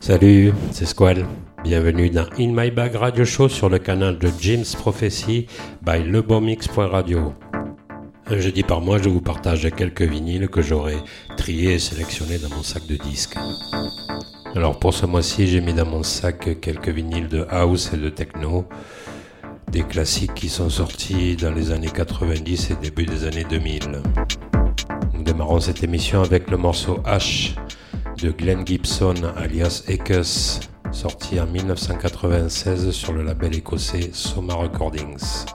Salut, c'est Squall. Bienvenue dans In My Bag Radio Show sur le canal de Jim's Prophecy by lebomix.radio. Un jeudi par mois, je vous partage quelques vinyles que j'aurai triés et sélectionnés dans mon sac de disques. Alors pour ce mois-ci, j'ai mis dans mon sac quelques vinyles de house et de techno, des classiques qui sont sortis dans les années 90 et début des années 2000. Nous démarrons cette émission avec le morceau H de Glenn Gibson alias Ekes, sorti en 1996 sur le label écossais Soma Recordings.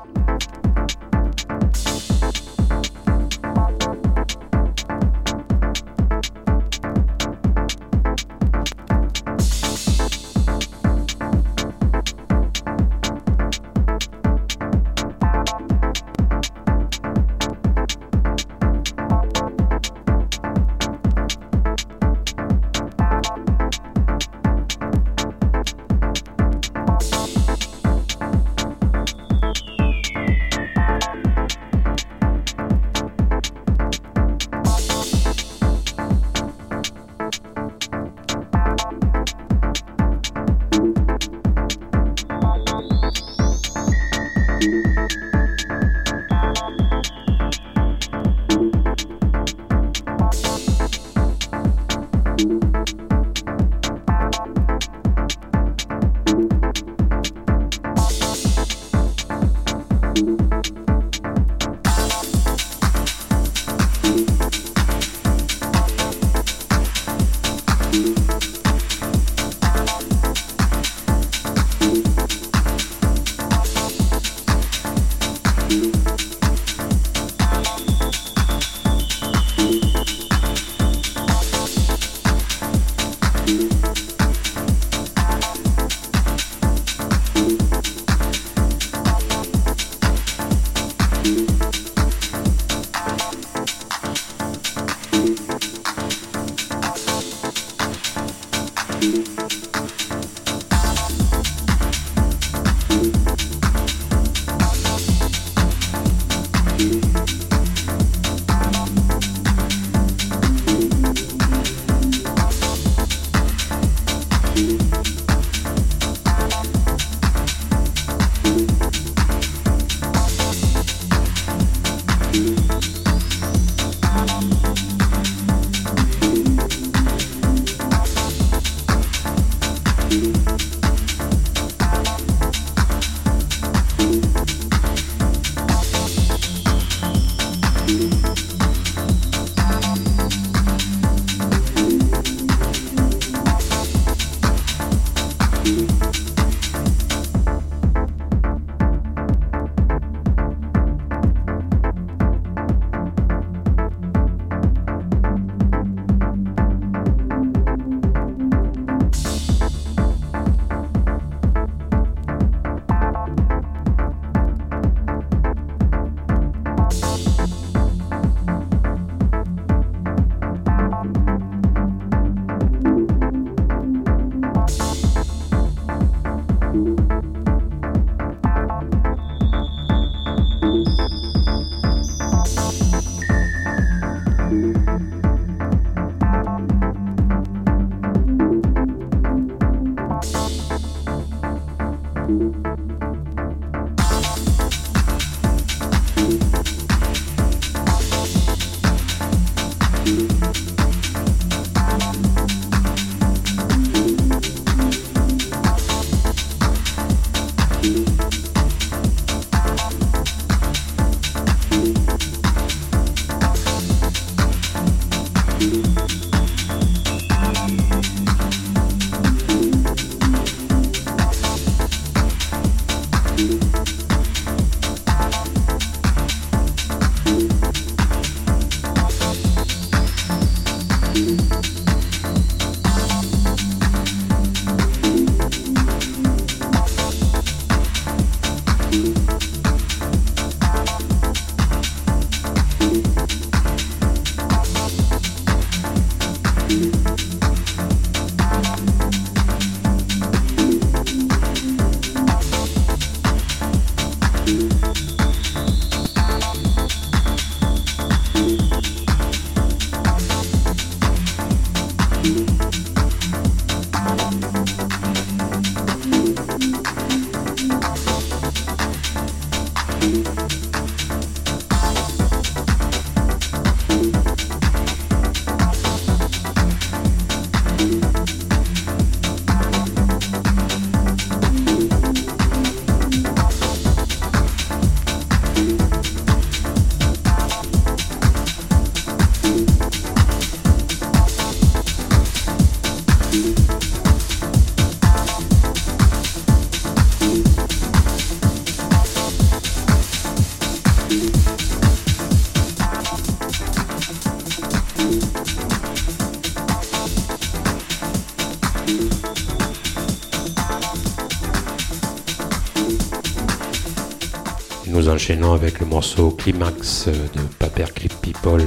Nous enchaînons avec le morceau Climax de Paperclip People,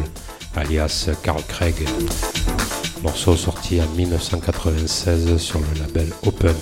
alias Carl Craig. Morceau sorti en 1996 sur le label Open.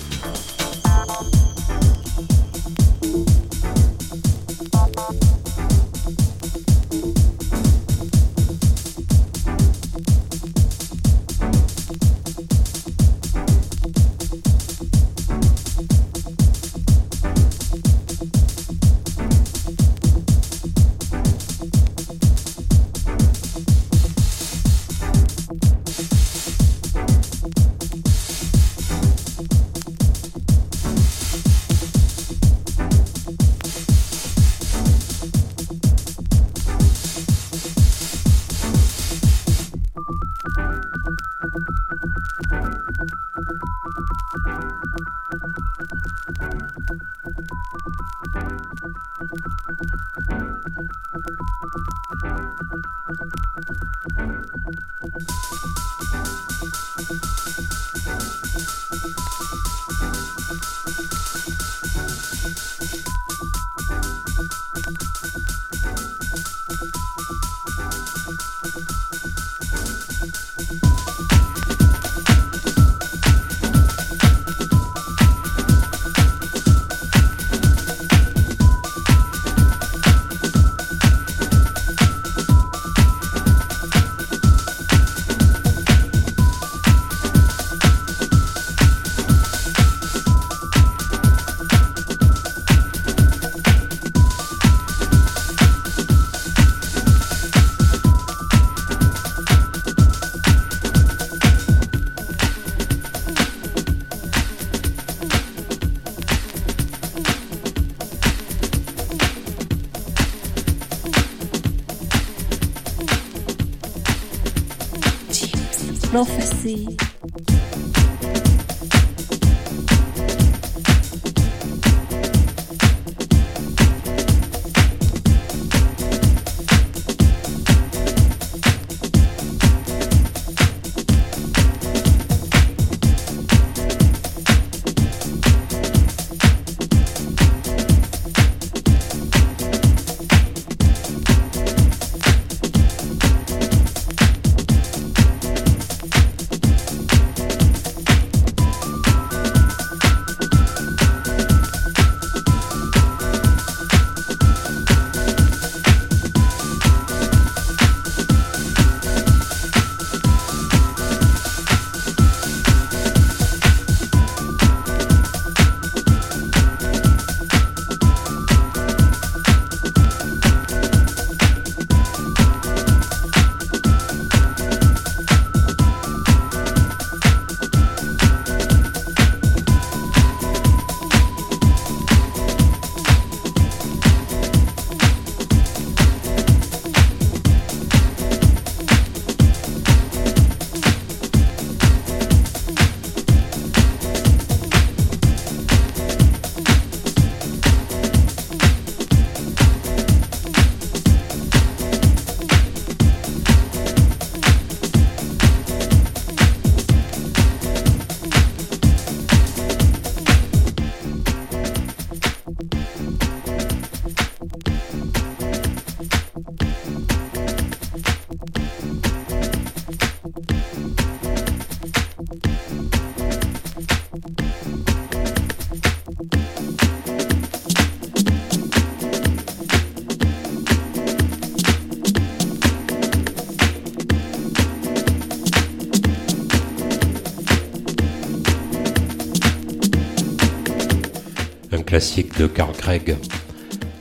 De Carl Craig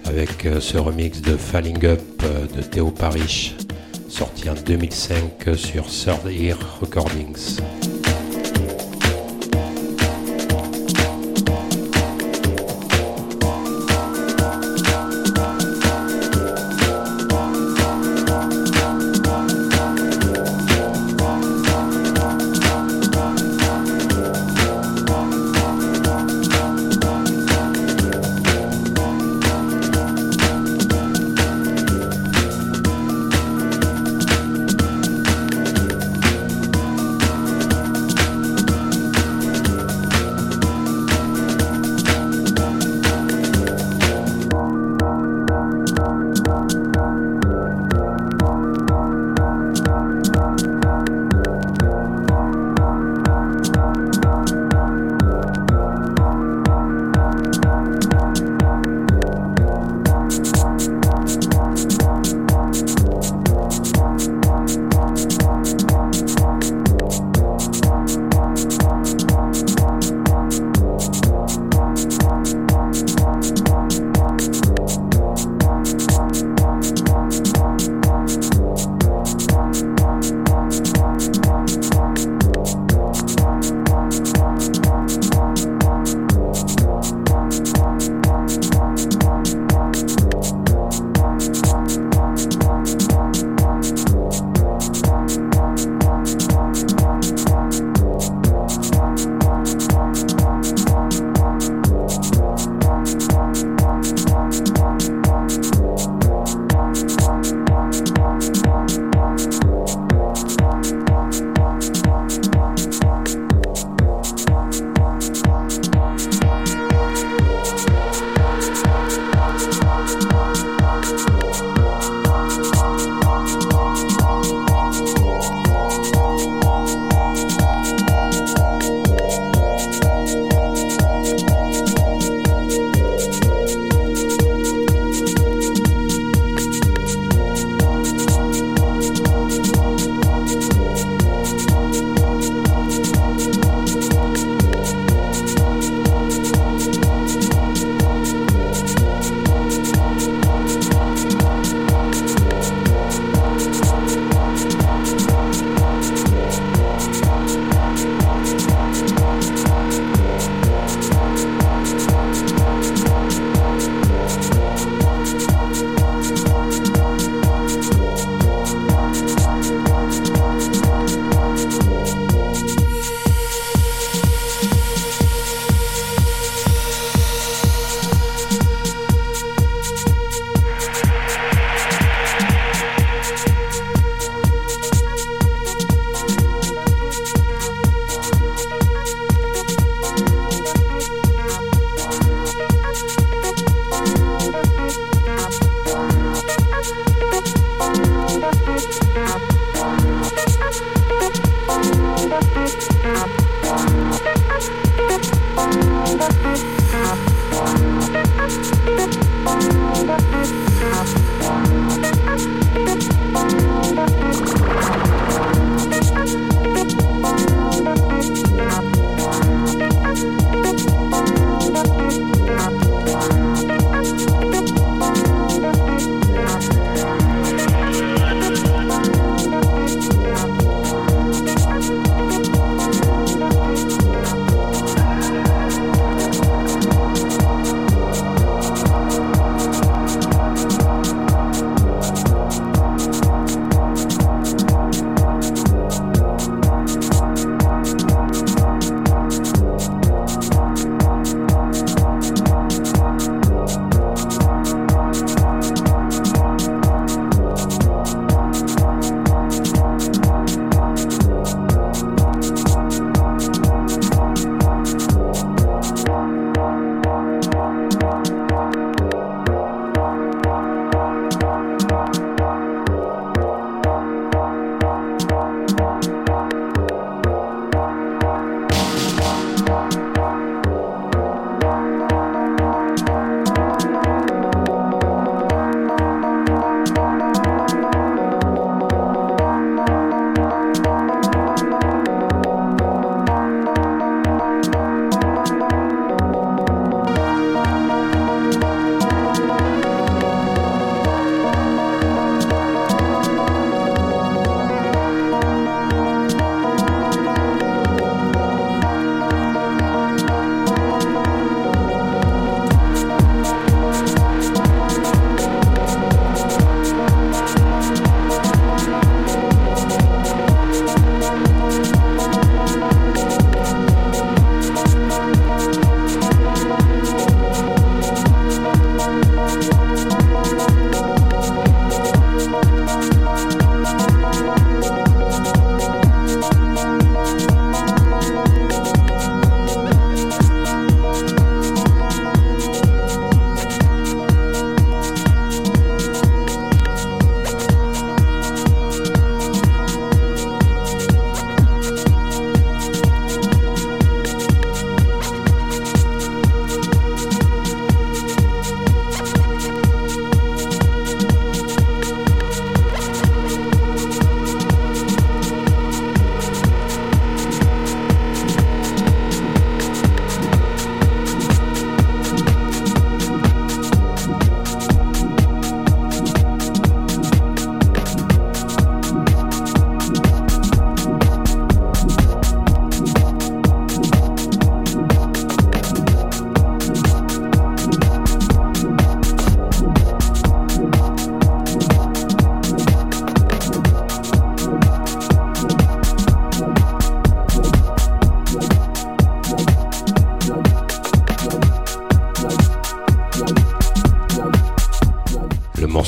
avec euh, ce remix de Falling Up euh, de Théo Parish sorti en 2005 sur Third Ear Recordings.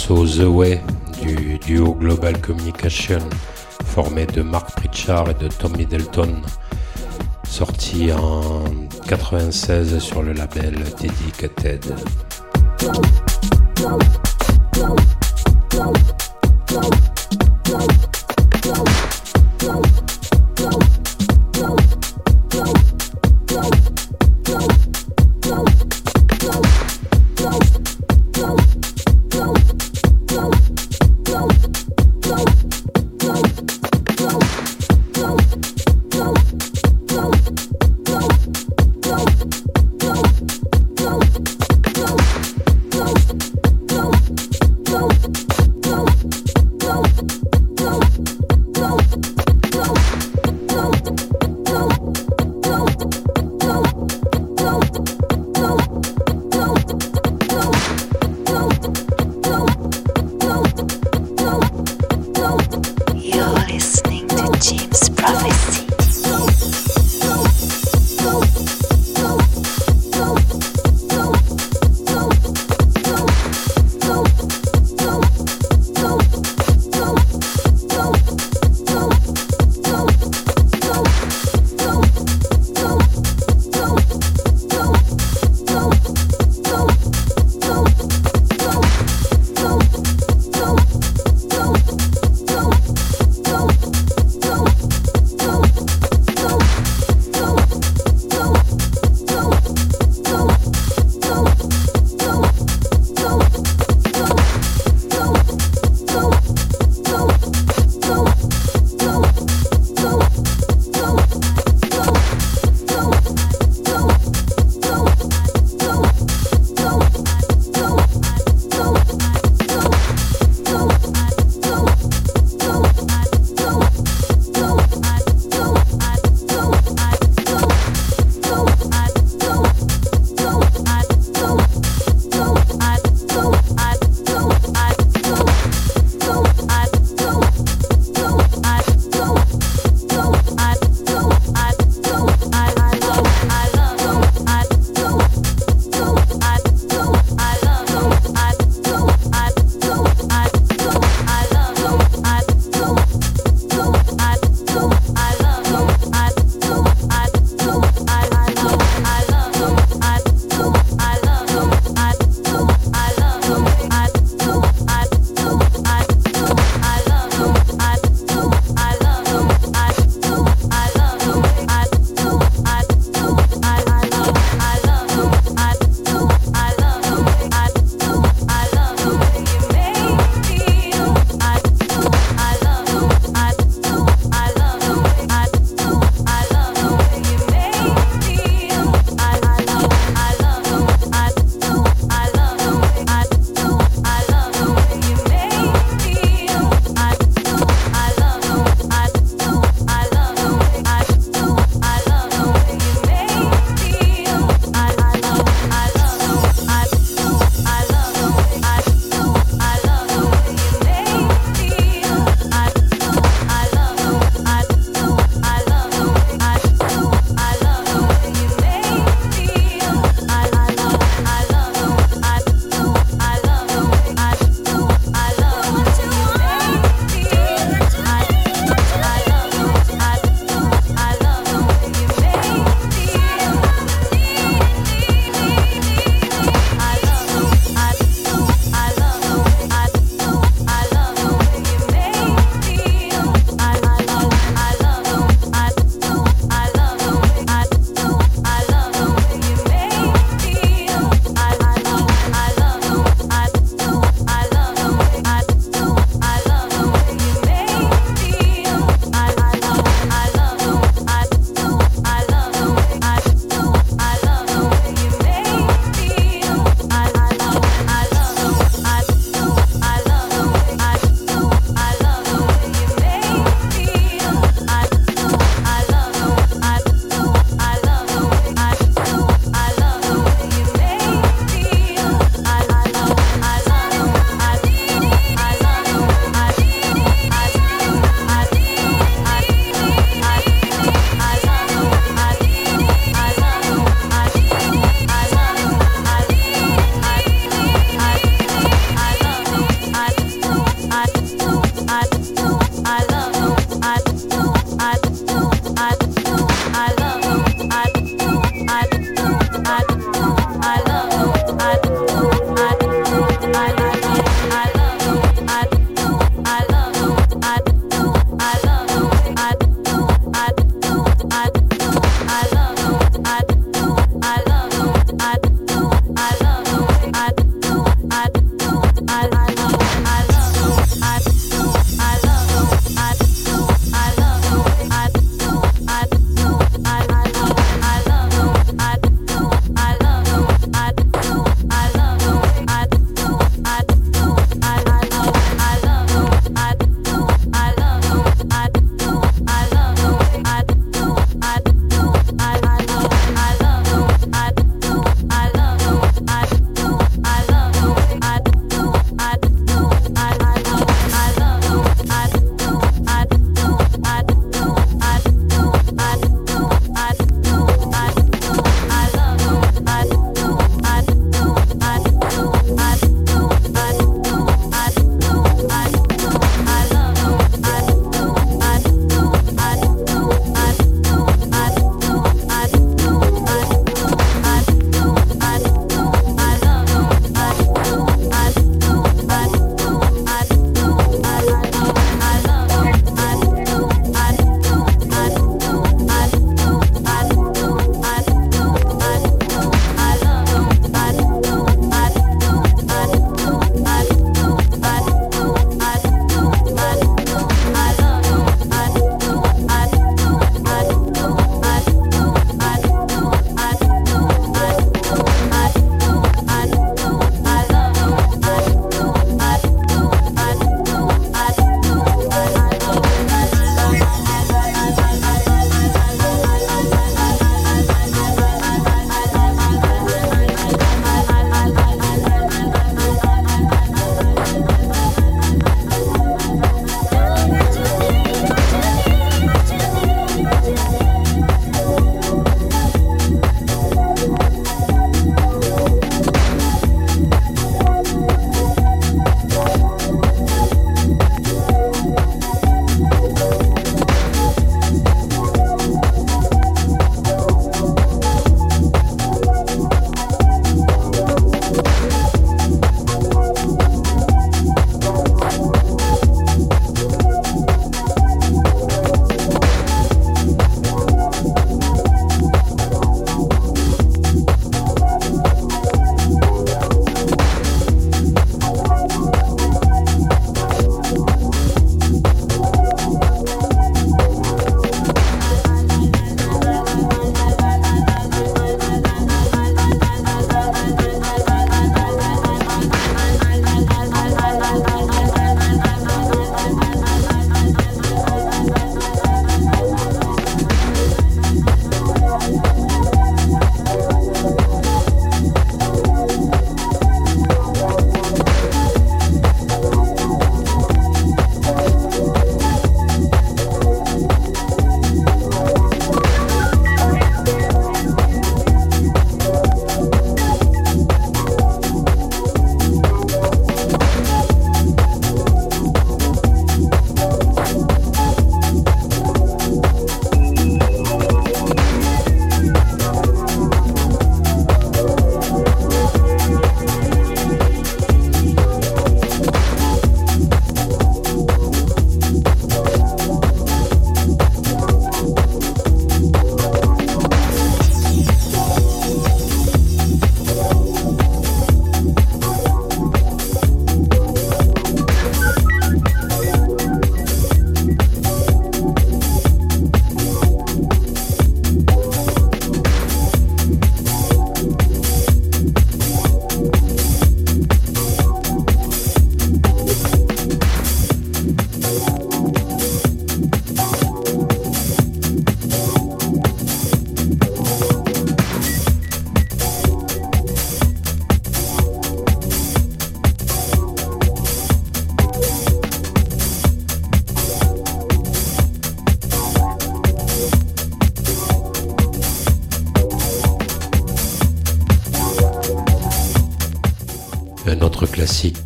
The Way du duo Global Communication formé de Mark Pritchard et de Tom Middleton, sorti en 96 sur le label Dedicated.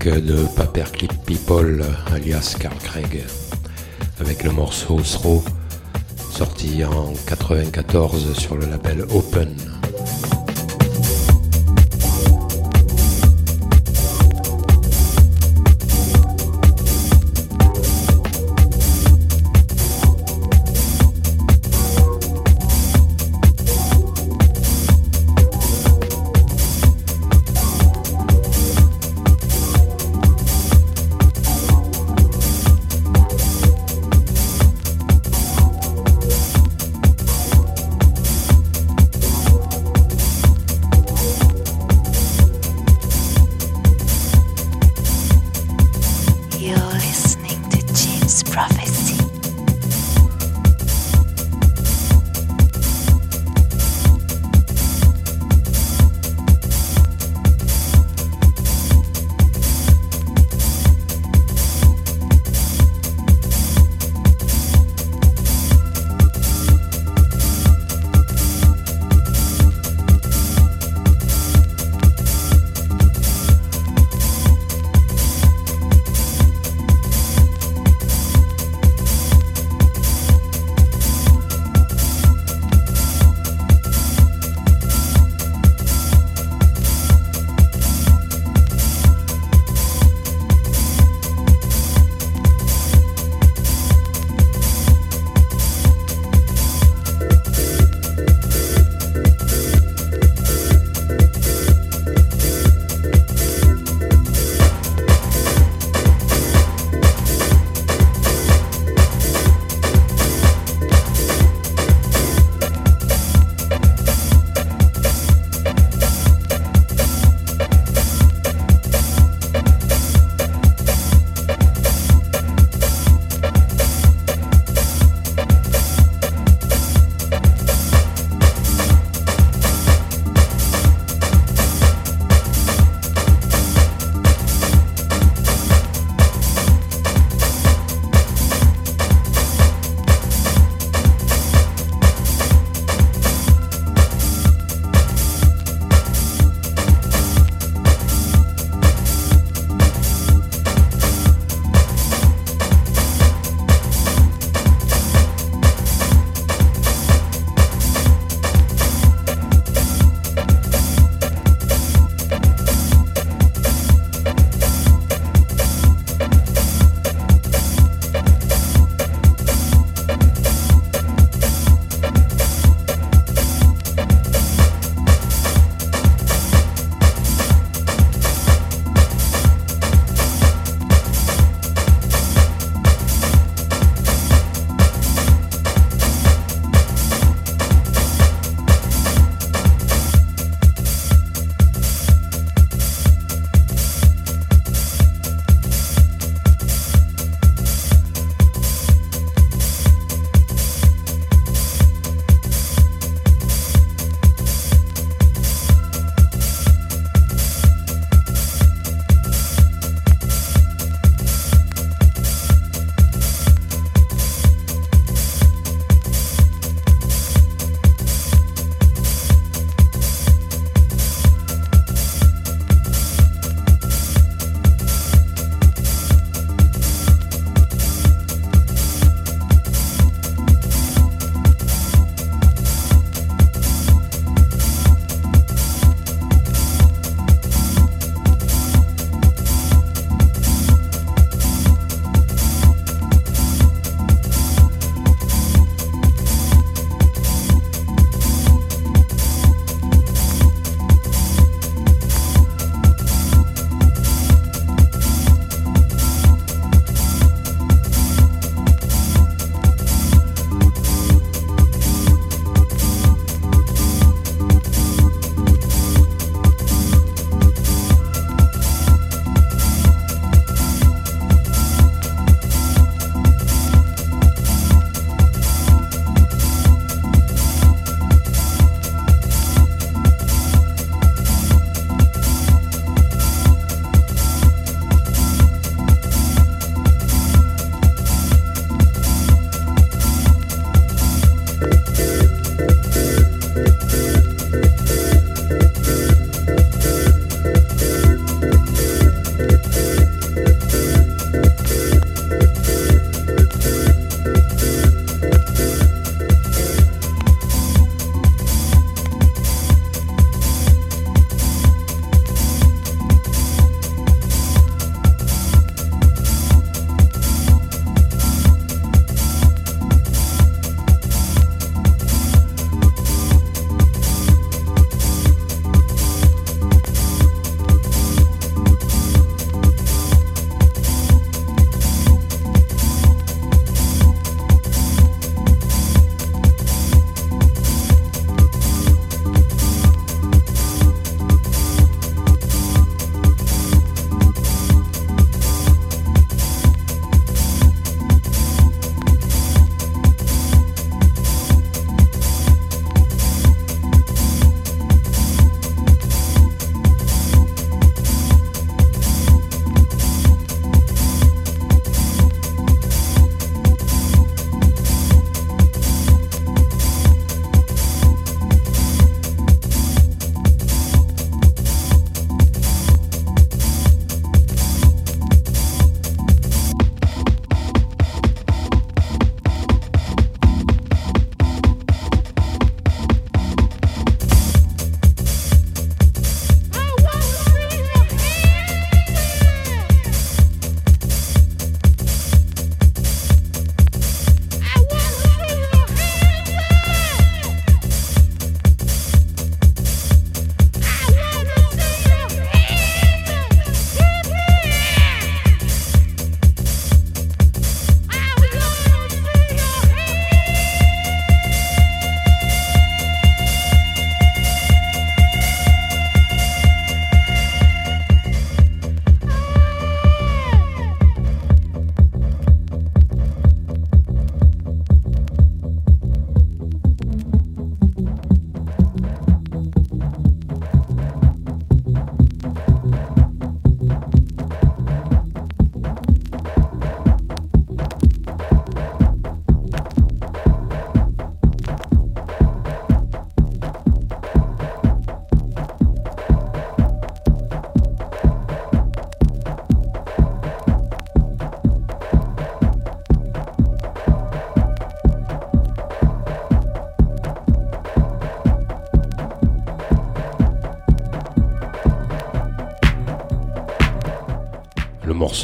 De Paperclip People, alias Carl Craig, avec le morceau Throw, sorti en 94 sur le label Open.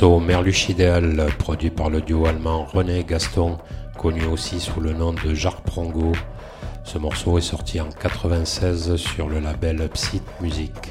Morceau Merluche produit par le duo allemand René Gaston, connu aussi sous le nom de Jacques Prongo. Ce morceau est sorti en 96 sur le label Psyt Music.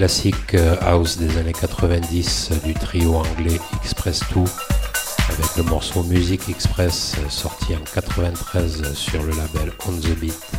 Classique euh, house des années 90 du trio anglais Express 2 avec le morceau Music Express sorti en 93 sur le label On the Beat.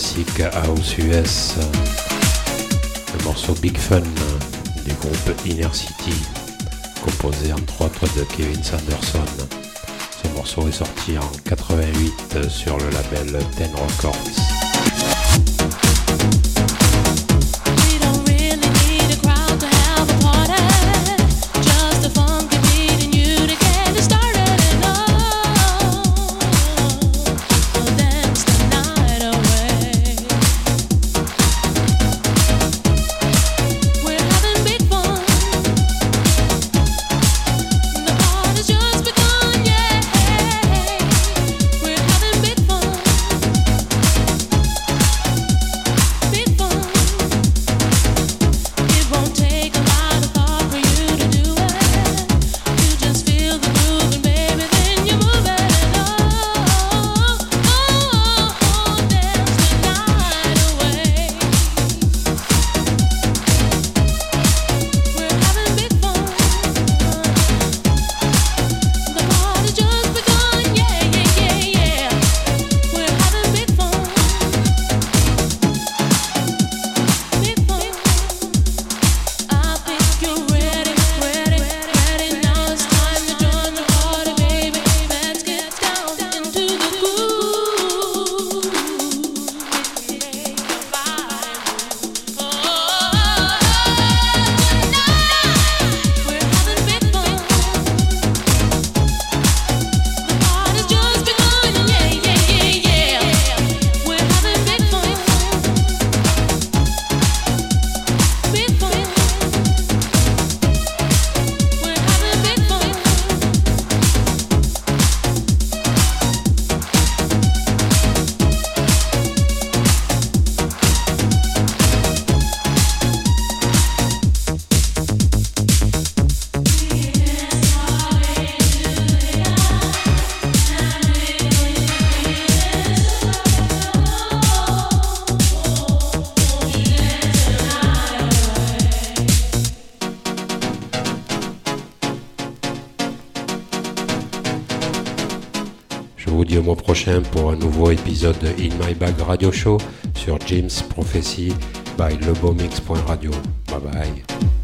Classique House US, le morceau Big Fun du groupe Inner City, composé entre autres de Kevin Sanderson. Ce morceau est sorti en 88 sur le label Ten Records. Pour un nouveau épisode de In My Bag Radio Show sur Jim's Prophecy by lebomix.radio. Bye bye.